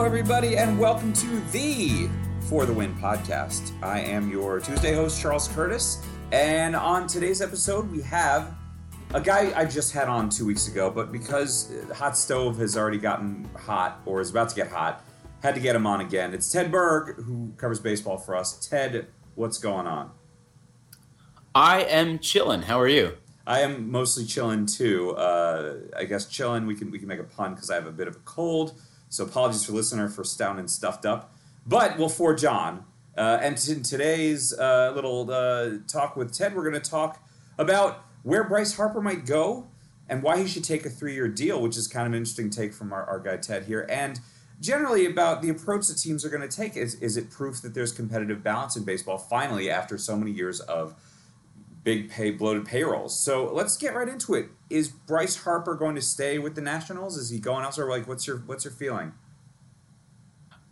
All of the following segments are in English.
Hello, everybody, and welcome to the For the Win podcast. I am your Tuesday host, Charles Curtis, and on today's episode, we have a guy I just had on two weeks ago, but because Hot Stove has already gotten hot or is about to get hot, had to get him on again. It's Ted Berg, who covers baseball for us. Ted, what's going on? I am chilling. How are you? I am mostly chilling too. Uh, I guess chilling. We can we can make a pun because I have a bit of a cold. So apologies for listener for sounding stuffed up. But we'll forge on. Uh, and in today's uh, little uh, talk with Ted, we're going to talk about where Bryce Harper might go and why he should take a three-year deal, which is kind of an interesting take from our, our guy Ted here. And generally about the approach that teams are going to take. Is, is it proof that there's competitive balance in baseball finally after so many years of – big pay bloated payrolls. So let's get right into it. Is Bryce Harper going to stay with the Nationals? Is he going elsewhere? Like, what's your what's your feeling?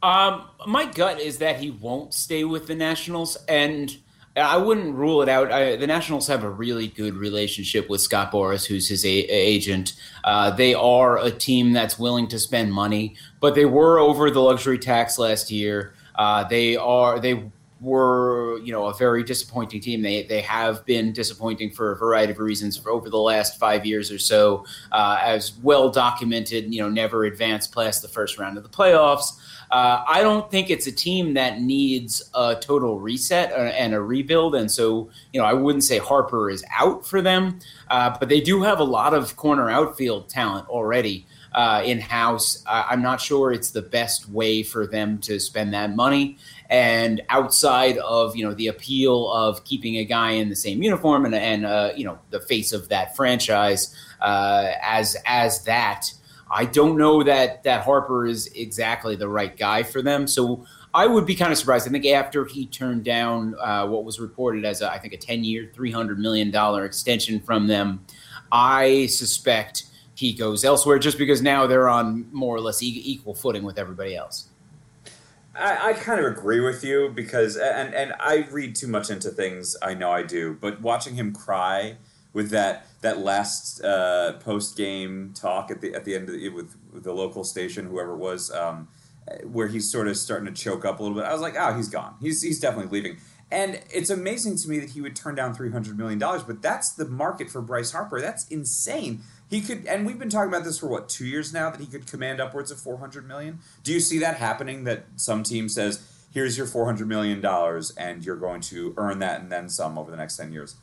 Um, my gut is that he won't stay with the Nationals, and I wouldn't rule it out. I, the Nationals have a really good relationship with Scott Boras, who's his a- agent. Uh, they are a team that's willing to spend money, but they were over the luxury tax last year. Uh, they are they were you know a very disappointing team. They they have been disappointing for a variety of reasons over the last five years or so, uh, as well documented. You know, never advanced past the first round of the playoffs. Uh, I don't think it's a team that needs a total reset and a rebuild, and so you know I wouldn't say Harper is out for them, uh, but they do have a lot of corner outfield talent already. Uh, in house, I'm not sure it's the best way for them to spend that money. And outside of you know the appeal of keeping a guy in the same uniform and and uh, you know the face of that franchise uh, as as that, I don't know that that Harper is exactly the right guy for them. So I would be kind of surprised. I think after he turned down uh, what was reported as a, I think a ten year, three hundred million dollar extension from them, I suspect he goes elsewhere just because now they're on more or less equal footing with everybody else. I, I, kind of agree with you because and and I read too much into things. I know I do, but watching him cry with that that last uh, post game talk at the at the end the, with, with, the local station, whoever it was, um, where he's sort of starting to choke up a little bit. I was like, oh, he's gone. He's he's definitely leaving. And it's amazing to me that he would turn down three hundred million dollars, but that's the market for Bryce Harper. That's insane he could and we've been talking about this for what two years now that he could command upwards of 400 million? Do you see that happening that some team says here's your 400 million dollars and you're going to earn that and then some over the next 10 years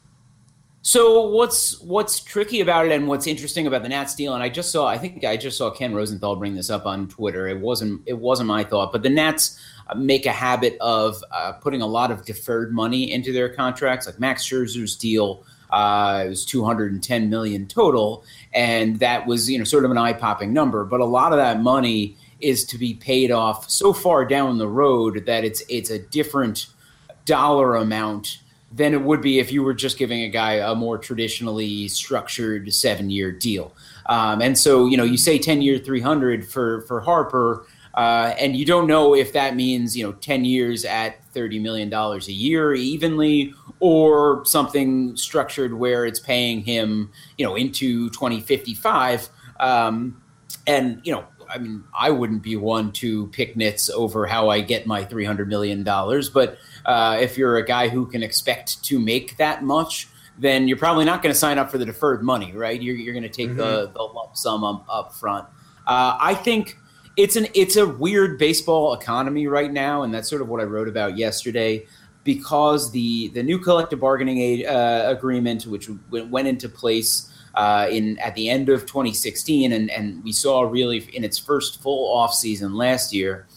so what's what's tricky about it and what's interesting about the Nats deal, and I just saw I think I just saw Ken Rosenthal bring this up on Twitter. It wasn't it wasn't my thought, but the Nats uh, make a habit of uh, putting a lot of deferred money into their contracts, like Max Scherzer's deal uh, it was 210 million total, and that was you know sort of an eye-popping number. But a lot of that money is to be paid off so far down the road that it's it's a different dollar amount than it would be if you were just giving a guy a more traditionally structured seven-year deal. Um, and so you know you say 10-year 300 for for Harper. Uh, and you don't know if that means you know 10 years at 30 million dollars a year evenly or something structured where it's paying him, you know, into 2055. Um, and, you know, I mean, I wouldn't be one to pick nits over how I get my $300 million. But uh, if you're a guy who can expect to make that much, then you're probably not going to sign up for the deferred money, right? You're, you're going to take mm-hmm. the, the lump sum up, up front. Uh, I think it's an it's a weird baseball economy right now, and that's sort of what I wrote about yesterday because the the new collective bargaining uh, agreement, which went into place uh, in at the end of 2016, and and we saw really in its first full off season last year,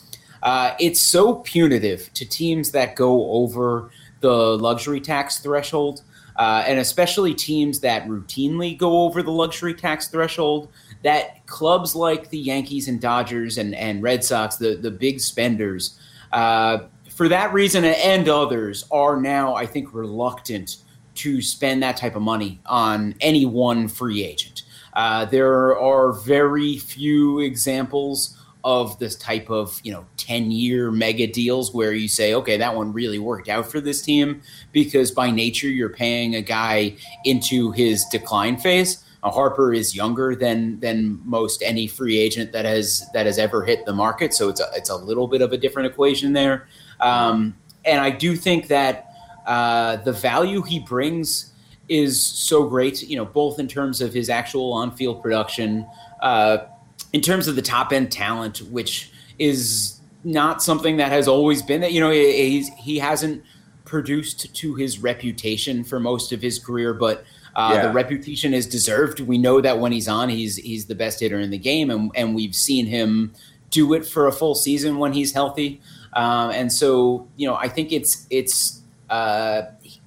uh, it's so punitive to teams that go over the luxury tax threshold, uh, and especially teams that routinely go over the luxury tax threshold. That clubs like the Yankees and Dodgers and, and Red Sox, the, the big spenders, uh, for that reason and others are now, I think, reluctant to spend that type of money on any one free agent. Uh, there are very few examples of this type of you know 10 year mega deals where you say okay that one really worked out for this team because by nature you're paying a guy into his decline phase Now, Harper is younger than than most any free agent that has that has ever hit the market, so it's a, it's a little bit of a different equation there. Um, and I do think that uh, the value he brings is so great. You know, both in terms of his actual on field production, uh, in terms of the top end talent, which is not something that has always been that. You know, he's, he hasn't produced to his reputation for most of his career, but uh, yeah. the reputation is deserved. We know that when he's on, he's he's the best hitter in the game, and and we've seen him do it for a full season when he's healthy. Um, and so, you know, I think it's it's uh,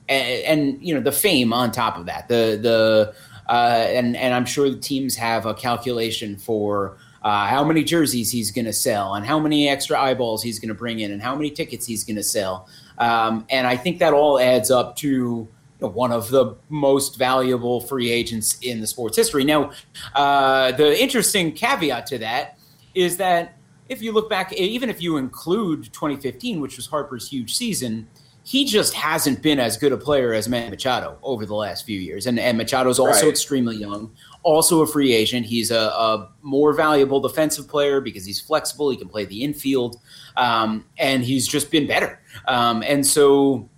and, and, you know the fame on top of that, the the uh, and and I'm sure the teams have a calculation for uh, how many jerseys he's going to sell and how many extra eyeballs he's going to bring in and how many tickets he's going to sell. Um, and I think that all adds up to one of the most valuable free agents in the sports history. Now, uh, the interesting caveat to that is that if you look back, even if you include 2015, which was Harper's huge season, he just hasn't been as good a player as Manny Machado over the last few years. And, and Machado's also right. extremely young, also a free agent. He's a, a, more valuable defensive player because he's flexible. He can play the infield, um, and he's just been better. Um, and so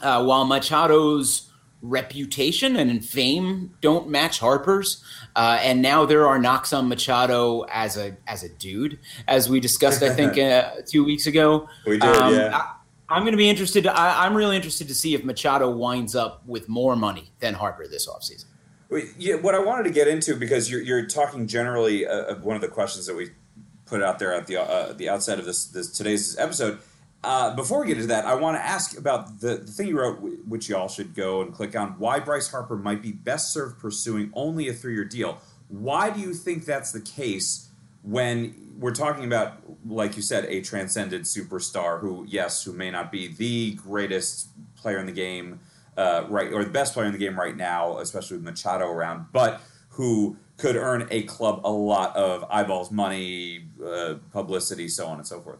uh, while Machado's reputation and fame don't match Harper's, uh, and now there are knocks on Machado as a as a dude, as we discussed, I think, uh, two weeks ago. We did, um, yeah. I, I'm going to be interested. I, am really interested to see if Machado winds up with more money than Harper this offseason. Yeah, what I wanted to get into because you're, you're talking generally uh, one of the questions that we put out there at the uh, the outset of this, this today's episode. Uh, before we get into that, I want to ask about the, the thing you wrote, which y'all should go and click on. Why Bryce Harper might be best served pursuing only a three year deal. Why do you think that's the case? When we're talking about, like you said, a transcended superstar who, yes, who may not be the greatest player in the game, uh, right, or the best player in the game right now, especially with Machado around, but who could earn a club a lot of eyeballs, money, uh, publicity, so on and so forth.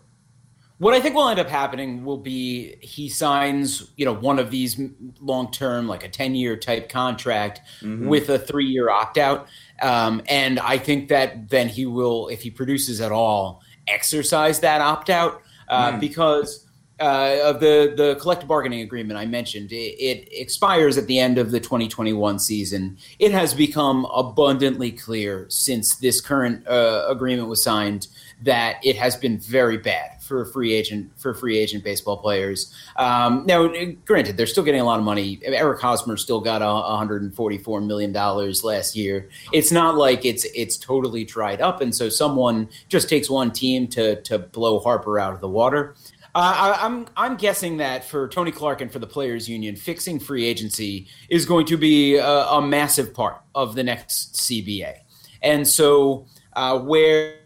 What I think will end up happening will be he signs, you know, one of these long term, like a 10 year type contract mm-hmm. with a three year opt out. Um, and I think that then he will, if he produces at all, exercise that opt out uh, mm. because uh, of the the collective bargaining agreement I mentioned. It, it, expires at the end of the 2021 season. It has become abundantly clear since this current uh, agreement was signed that it has been very bad for free agent for free agent baseball players. Um, now, granted, they're still getting a lot of money. Eric Hosmer still got a 144 million dollars last year. It's not like it's it's totally dried up, and so someone just takes one team to to blow Harper out of the water. Uh, I, I'm I'm guessing that for Tony Clark and for the players' union, fixing free agency is going to be a, a massive part of the next CBA, and so uh, where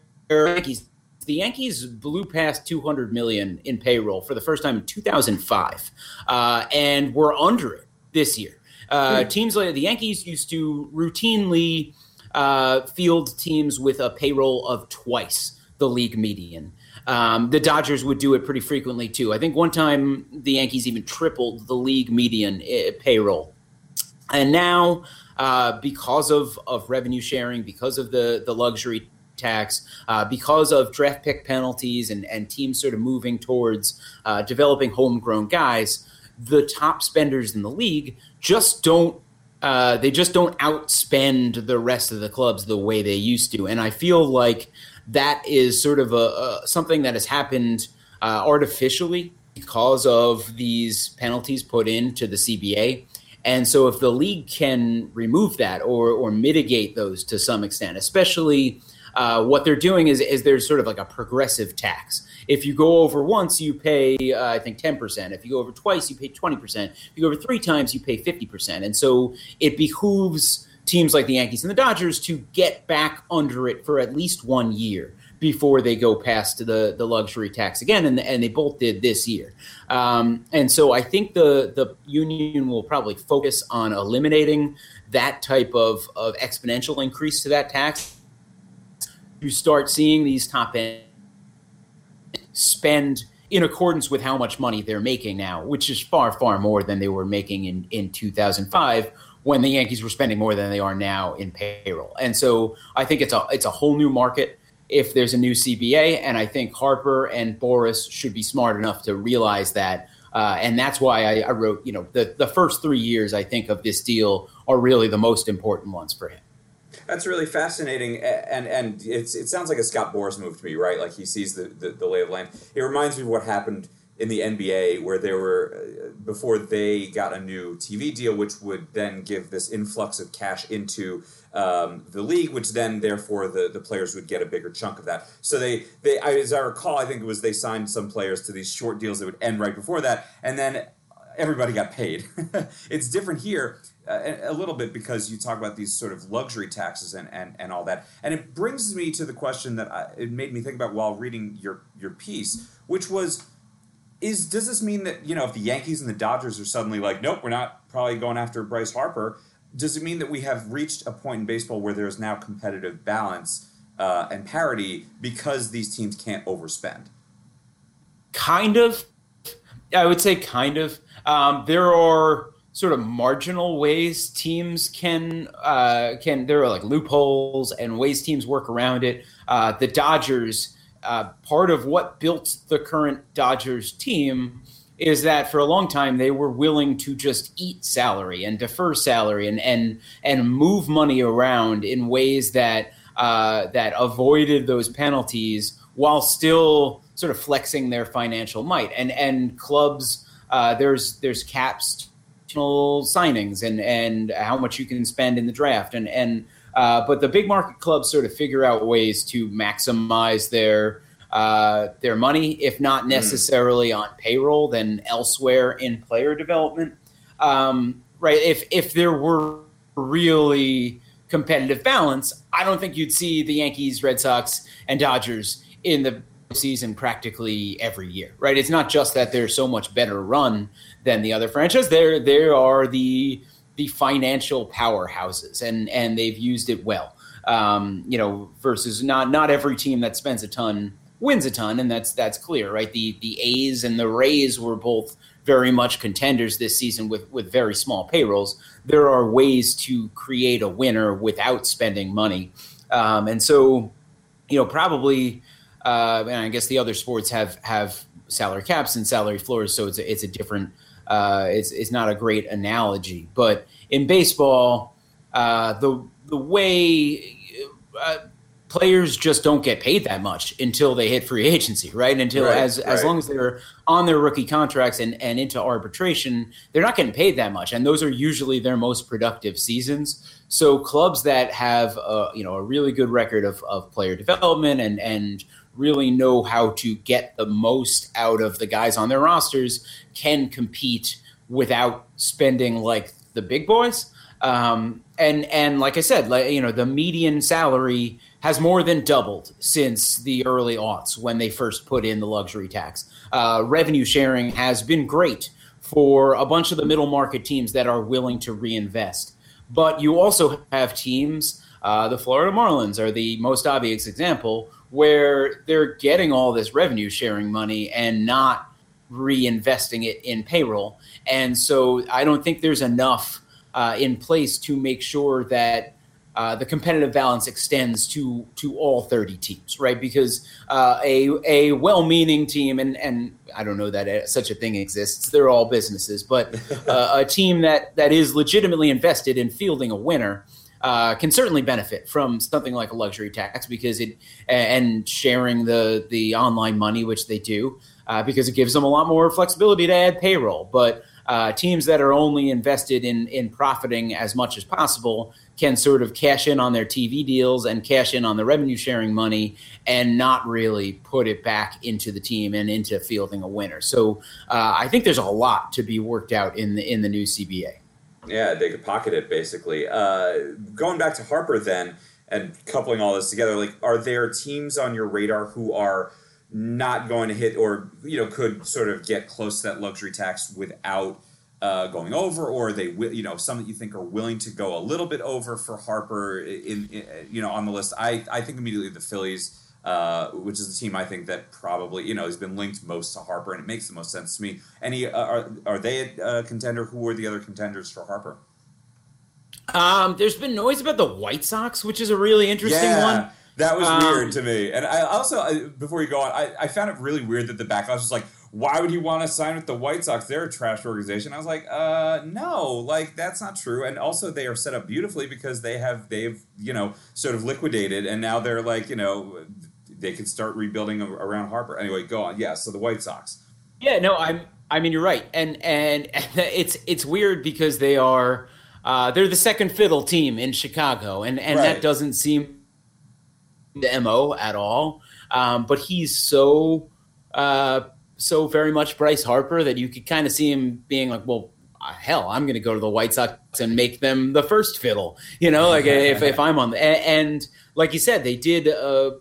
Yankees the Yankees blew past 200 million in payroll for the first time in 2005, uh, and we're under it this year. Uh, mm. Teams like the Yankees used to routinely uh, field teams with a payroll of twice the league median. Um, the Dodgers would do it pretty frequently too. I think one time the Yankees even tripled the league median uh, payroll, and now uh, because of of revenue sharing, because of the the luxury tax uh, because of draft pick penalties and, and teams sort of moving towards uh, developing homegrown guys, the top spenders in the league just don't. Uh, they just don't outspend the rest of the clubs the way they used to, and I feel like that is sort of a, a something that has happened uh, artificially because of these penalties put into the CBA. And so, if the league can remove that or or mitigate those to some extent, especially uh, what they're doing is, is there's sort of like a progressive tax. If you go over once, you pay, uh, I think, 10%. If you go over twice, you pay 20%. If you go over three times, you pay 50%. And so it behooves teams like the Yankees and the Dodgers to get back under it for at least one year before they go past the, the luxury tax again, and, and they both did this year. Um, and so I think the the union will probably focus on eliminating that type of, of exponential increase to that tax you start seeing these top end spend in accordance with how much money they're making now, which is far, far more than they were making in, in 2005 when the Yankees were spending more than they are now in payroll. And so I think it's a it's a whole new market if there's a new CBA, and I think Harper and Boras should be smart enough to realize that. Uh, and that's why I, I wrote, you know, the, the first three years I think of this deal are really the most important ones for him. That's really fascinating, and and it's it sounds like a Scott Boras move to me, right? Like he sees the, the, the lay of land. It reminds me of what happened in the NBA, where there were uh, before they got a new TV deal, which would then give this influx of cash into um, the league, which then therefore the, the players would get a bigger chunk of that. So they they as I recall, I think it was they signed some players to these short deals that would end right before that, and then everybody got paid. it's different here. Uh, a little bit because you talk about these sort of luxury taxes and, and, and all that. And it brings me to the question that I, it made me think about while reading your, your piece, which was is does this mean that you know if the Yankees and the Dodgers are suddenly like, nope, we're not probably going after Bryce Harper? Does it mean that we have reached a point in baseball where there is now competitive balance uh, and parity because these teams can't overspend? Kind of, I would say kind of. Um, there are sort of marginal ways teams can uh, can there are like loopholes and ways teams work around it. Uh, the Dodgers uh, part of what built the current Dodgers team is that for a long time they were willing to just eat salary and defer salary and and and move money around in ways that uh, that avoided those penalties while still sort of flexing their financial might and and clubs uh, there's there's caps signings and and how much you can spend in the draft and and uh, but the big market clubs sort of figure out ways to maximize their uh, their money, if not hmm. necessarily mm. on payroll, then elsewhere in player development. Um, right? If if there were really competitive balance, I don't think you'd see the Yankees, Red Sox, and Dodgers in the season practically every year. Right? It's not just that they're so much better run than the other franchise. There there are the the financial powerhouses, and and they've used it well. Um, you know, versus not not every team that spends a ton wins a ton, and that's that's clear, right? The the A's and the Rays were both very much contenders this season with with very small payrolls. There are ways to create a winner without spending money, um, and so you know probably. Uh, and I guess the other sports have have salary caps and salary floors, so it's a, it's a different uh, it's, it's not a great analogy. But in baseball, uh, the the way uh, players just don't get paid that much until they hit free agency, right? Until right, as right. as long as they're on their rookie contracts and, and into arbitration, they're not getting paid that much, and those are usually their most productive seasons. So clubs that have a, you know a really good record of, of player development and and really know how to get the most out of the guys on their rosters can compete without spending like the big boys. Um, and and like I said, like you know, the median salary has more than doubled since the early aughts when they first put in the luxury tax. Uh, revenue sharing has been great for a bunch of the middle market teams that are willing to reinvest. But you also have teams, uh, the Florida Marlins are the most obvious example, where they're getting all this revenue sharing money and not reinvesting it in payroll. And so I don't think there's enough uh, in place to make sure that uh, the competitive balance extends to to all 30 teams, right? Because uh, a a well-meaning team, and and I don't know that such a thing exists. They're all businesses, but uh, a team that that is legitimately invested in fielding a winner uh, can certainly benefit from something like a luxury tax because it and sharing the the online money, which they do, uh, because it gives them a lot more flexibility to add payroll. But uh, teams that are only invested in in profiting as much as possible can sort of cash in on their TV deals and cash in on the revenue sharing money and not really put it back into the team and into fielding a winner. So uh, I think there's a lot to be worked out in the in the new CBA. Yeah, they could pocket it basically. Uh, going back to Harper then and coupling all this together, like, are there teams on your radar who are not going to hit or you know could sort of get close to that luxury tax without uh, going over, or they you know some that you think are willing to go a little bit over for Harper in, in you know on the list? I I think immediately the Phillies uh, which is the team I think that probably you know has been linked most to Harper, and it makes the most sense to me. Any uh, are are they a contender? Who are the other contenders for Harper? Um, there's been noise about the White Sox, which is a really interesting yeah, one. That was Um, weird to me. And I also, I, before you go on, I, I found it really weird that the backlash was like, why would he want to sign with the White Sox? They're a trash organization. I was like, uh, no, like that's not true. And also, they are set up beautifully because they have they've you know sort of liquidated, and now they're like you know they can start rebuilding around Harper. Anyway, go on. Yeah, so the White Sox. Yeah, no, I'm. I mean, you're right, and and it's it's weird because they are uh, they're the second fiddle team in Chicago, and and Right. that doesn't seem the mo at all. Um, but he's so uh, so very much Bryce Harper that you could kind of see him being like, well. uh, Hell, I'm going to go to the White Sox and make them the first fiddle. You know, like if, if I'm on the and like you said, they did. Uh,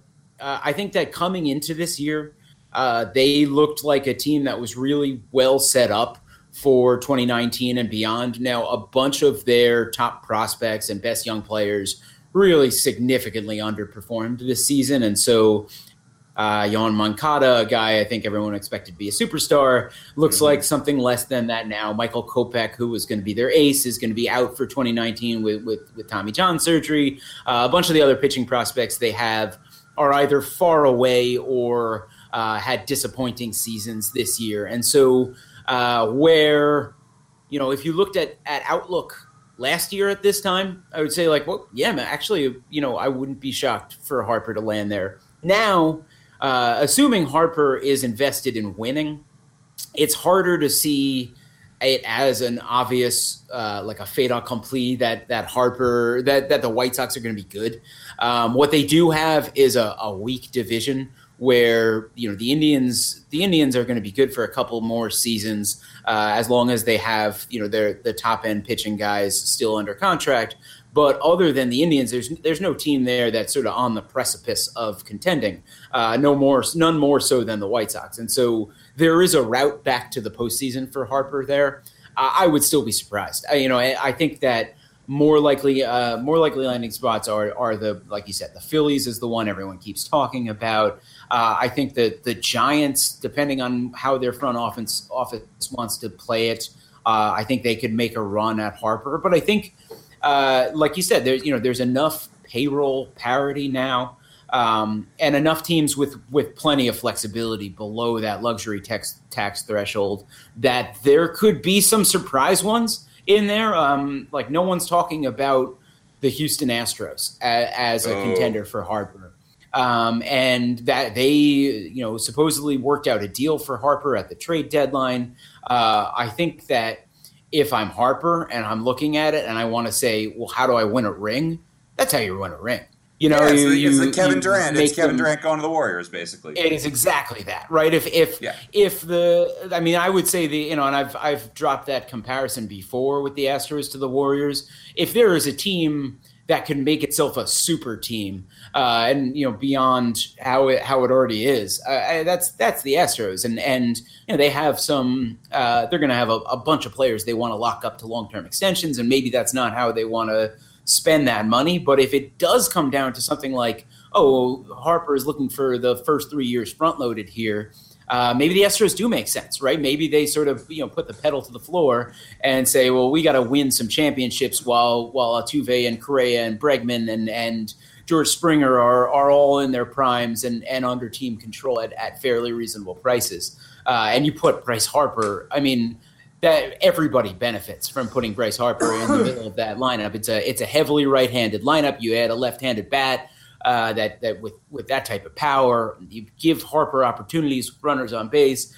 uh, I think that coming into this year, uh, they looked like a team that was really well set up for 2019 and beyond. Now, a bunch of their top prospects and best young players really significantly underperformed this season. And so, uh, Yoan Moncada, a guy I think everyone expected to be a superstar, looks Mhm. like something less than that now. Michael Kopech, who was going to be their ace, is going to be out for 2019 with, with, with Tommy John surgery. Uh, a bunch of the other pitching prospects they have are either far away or uh, had disappointing seasons this year. And so, uh, where, you know, if you looked at, at Outlook last year at this time, I would say, like, well, yeah, actually, you know, I wouldn't be shocked for Harper to land there. Now, uh, assuming Harper is invested in winning, it's harder to see it as an obvious uh, like a fait accompli that that Harper that that the White Sox are going to be good. Um, what they do have is a, a weak division where you know the Indians the Indians are going to be good for a couple more seasons uh, as long as they have you know their the top end pitching guys still under contract. But other than the Indians, there's there's no team there that's sort of on the precipice of contending. Uh, no more, none more so than the White Sox. And so there is a route back to the postseason for Harper there. Uh, I would still be surprised. I, you know, I, I think that more likely, uh, more likely landing spots are are the like you said, the Phillies is the one everyone keeps talking about. Uh, I think that the Giants, depending on how their front office office wants to play it, uh, I think they could make a run at Harper. But I think, uh, like you said, there's you know there's enough payroll parity now um, and enough teams with with plenty of flexibility below that luxury tax tax threshold that there could be some surprise ones in there. Um, like no one's talking about the Houston Astros as, as a Oh. contender for Harper. Um, and that they, you know, supposedly worked out a deal for Harper at the trade deadline. Uh, I think that if I'm Harper and I'm looking at it and I want to say, well, how do I win a ring? That's how you win a ring. You know, yeah, it's, you, the, it's you- the Kevin Durant. It's Kevin them- Durant going to the Warriors, basically. it is exactly that, right? If if Yeah. if the, I mean, I would say the, you know, and I've I've dropped that comparison before with the Astros to the Warriors. If there is a team that can make itself a super team, uh, and you know, beyond how it how it already is, uh, I, that's that's the Astros, and and you know, they have some, uh, they're going to have a, a bunch of players they want to lock up to long term extensions, and maybe that's not how they want to spend that money. But if it does come down to something like oh, Harper is looking for the first three years front loaded here. Uh, maybe the Astros do make sense, right? Maybe they sort of you know put the pedal to the floor and say, well, we got to win some championships while while Altuve and Correa and Bregman and and George Springer are are all in their primes and and under team control at, at fairly reasonable prices. Uh, and you put Bryce Harper, I mean. That everybody benefits from putting Bryce Harper in the middle of that lineup. It's a it's a heavily right-handed lineup. You add a left-handed bat, uh, that that with with that type of power, you give Harper opportunities, runners on base,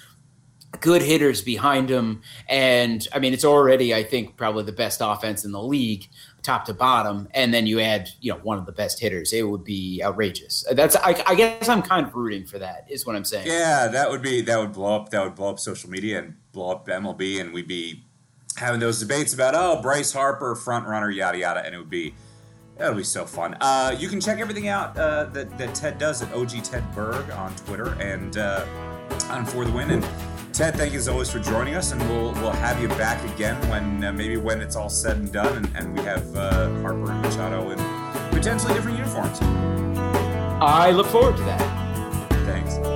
good hitters behind him, and I mean it's already I think probably the best offense in the league, top to bottom, and then you add you know one of the best hitters, it would be outrageous. That's I, I guess I'm kind of rooting for that, is what I'm saying. Yeah, that would be that would blow up that would blow up social media and blow up MLB, and we'd be having those debates about oh Bryce Harper front runner yada yada, and it would be that'll be so fun. Uh, you can check everything out uh, that that Ted does at OG Ted Berg on Twitter and uh, on For the Win. And Ted, thank you as always for joining us, and we'll we'll have you back again when uh, maybe when it's all said and done, and, and we have uh, Harper and Machado in potentially different uniforms. I look forward to that. Thanks.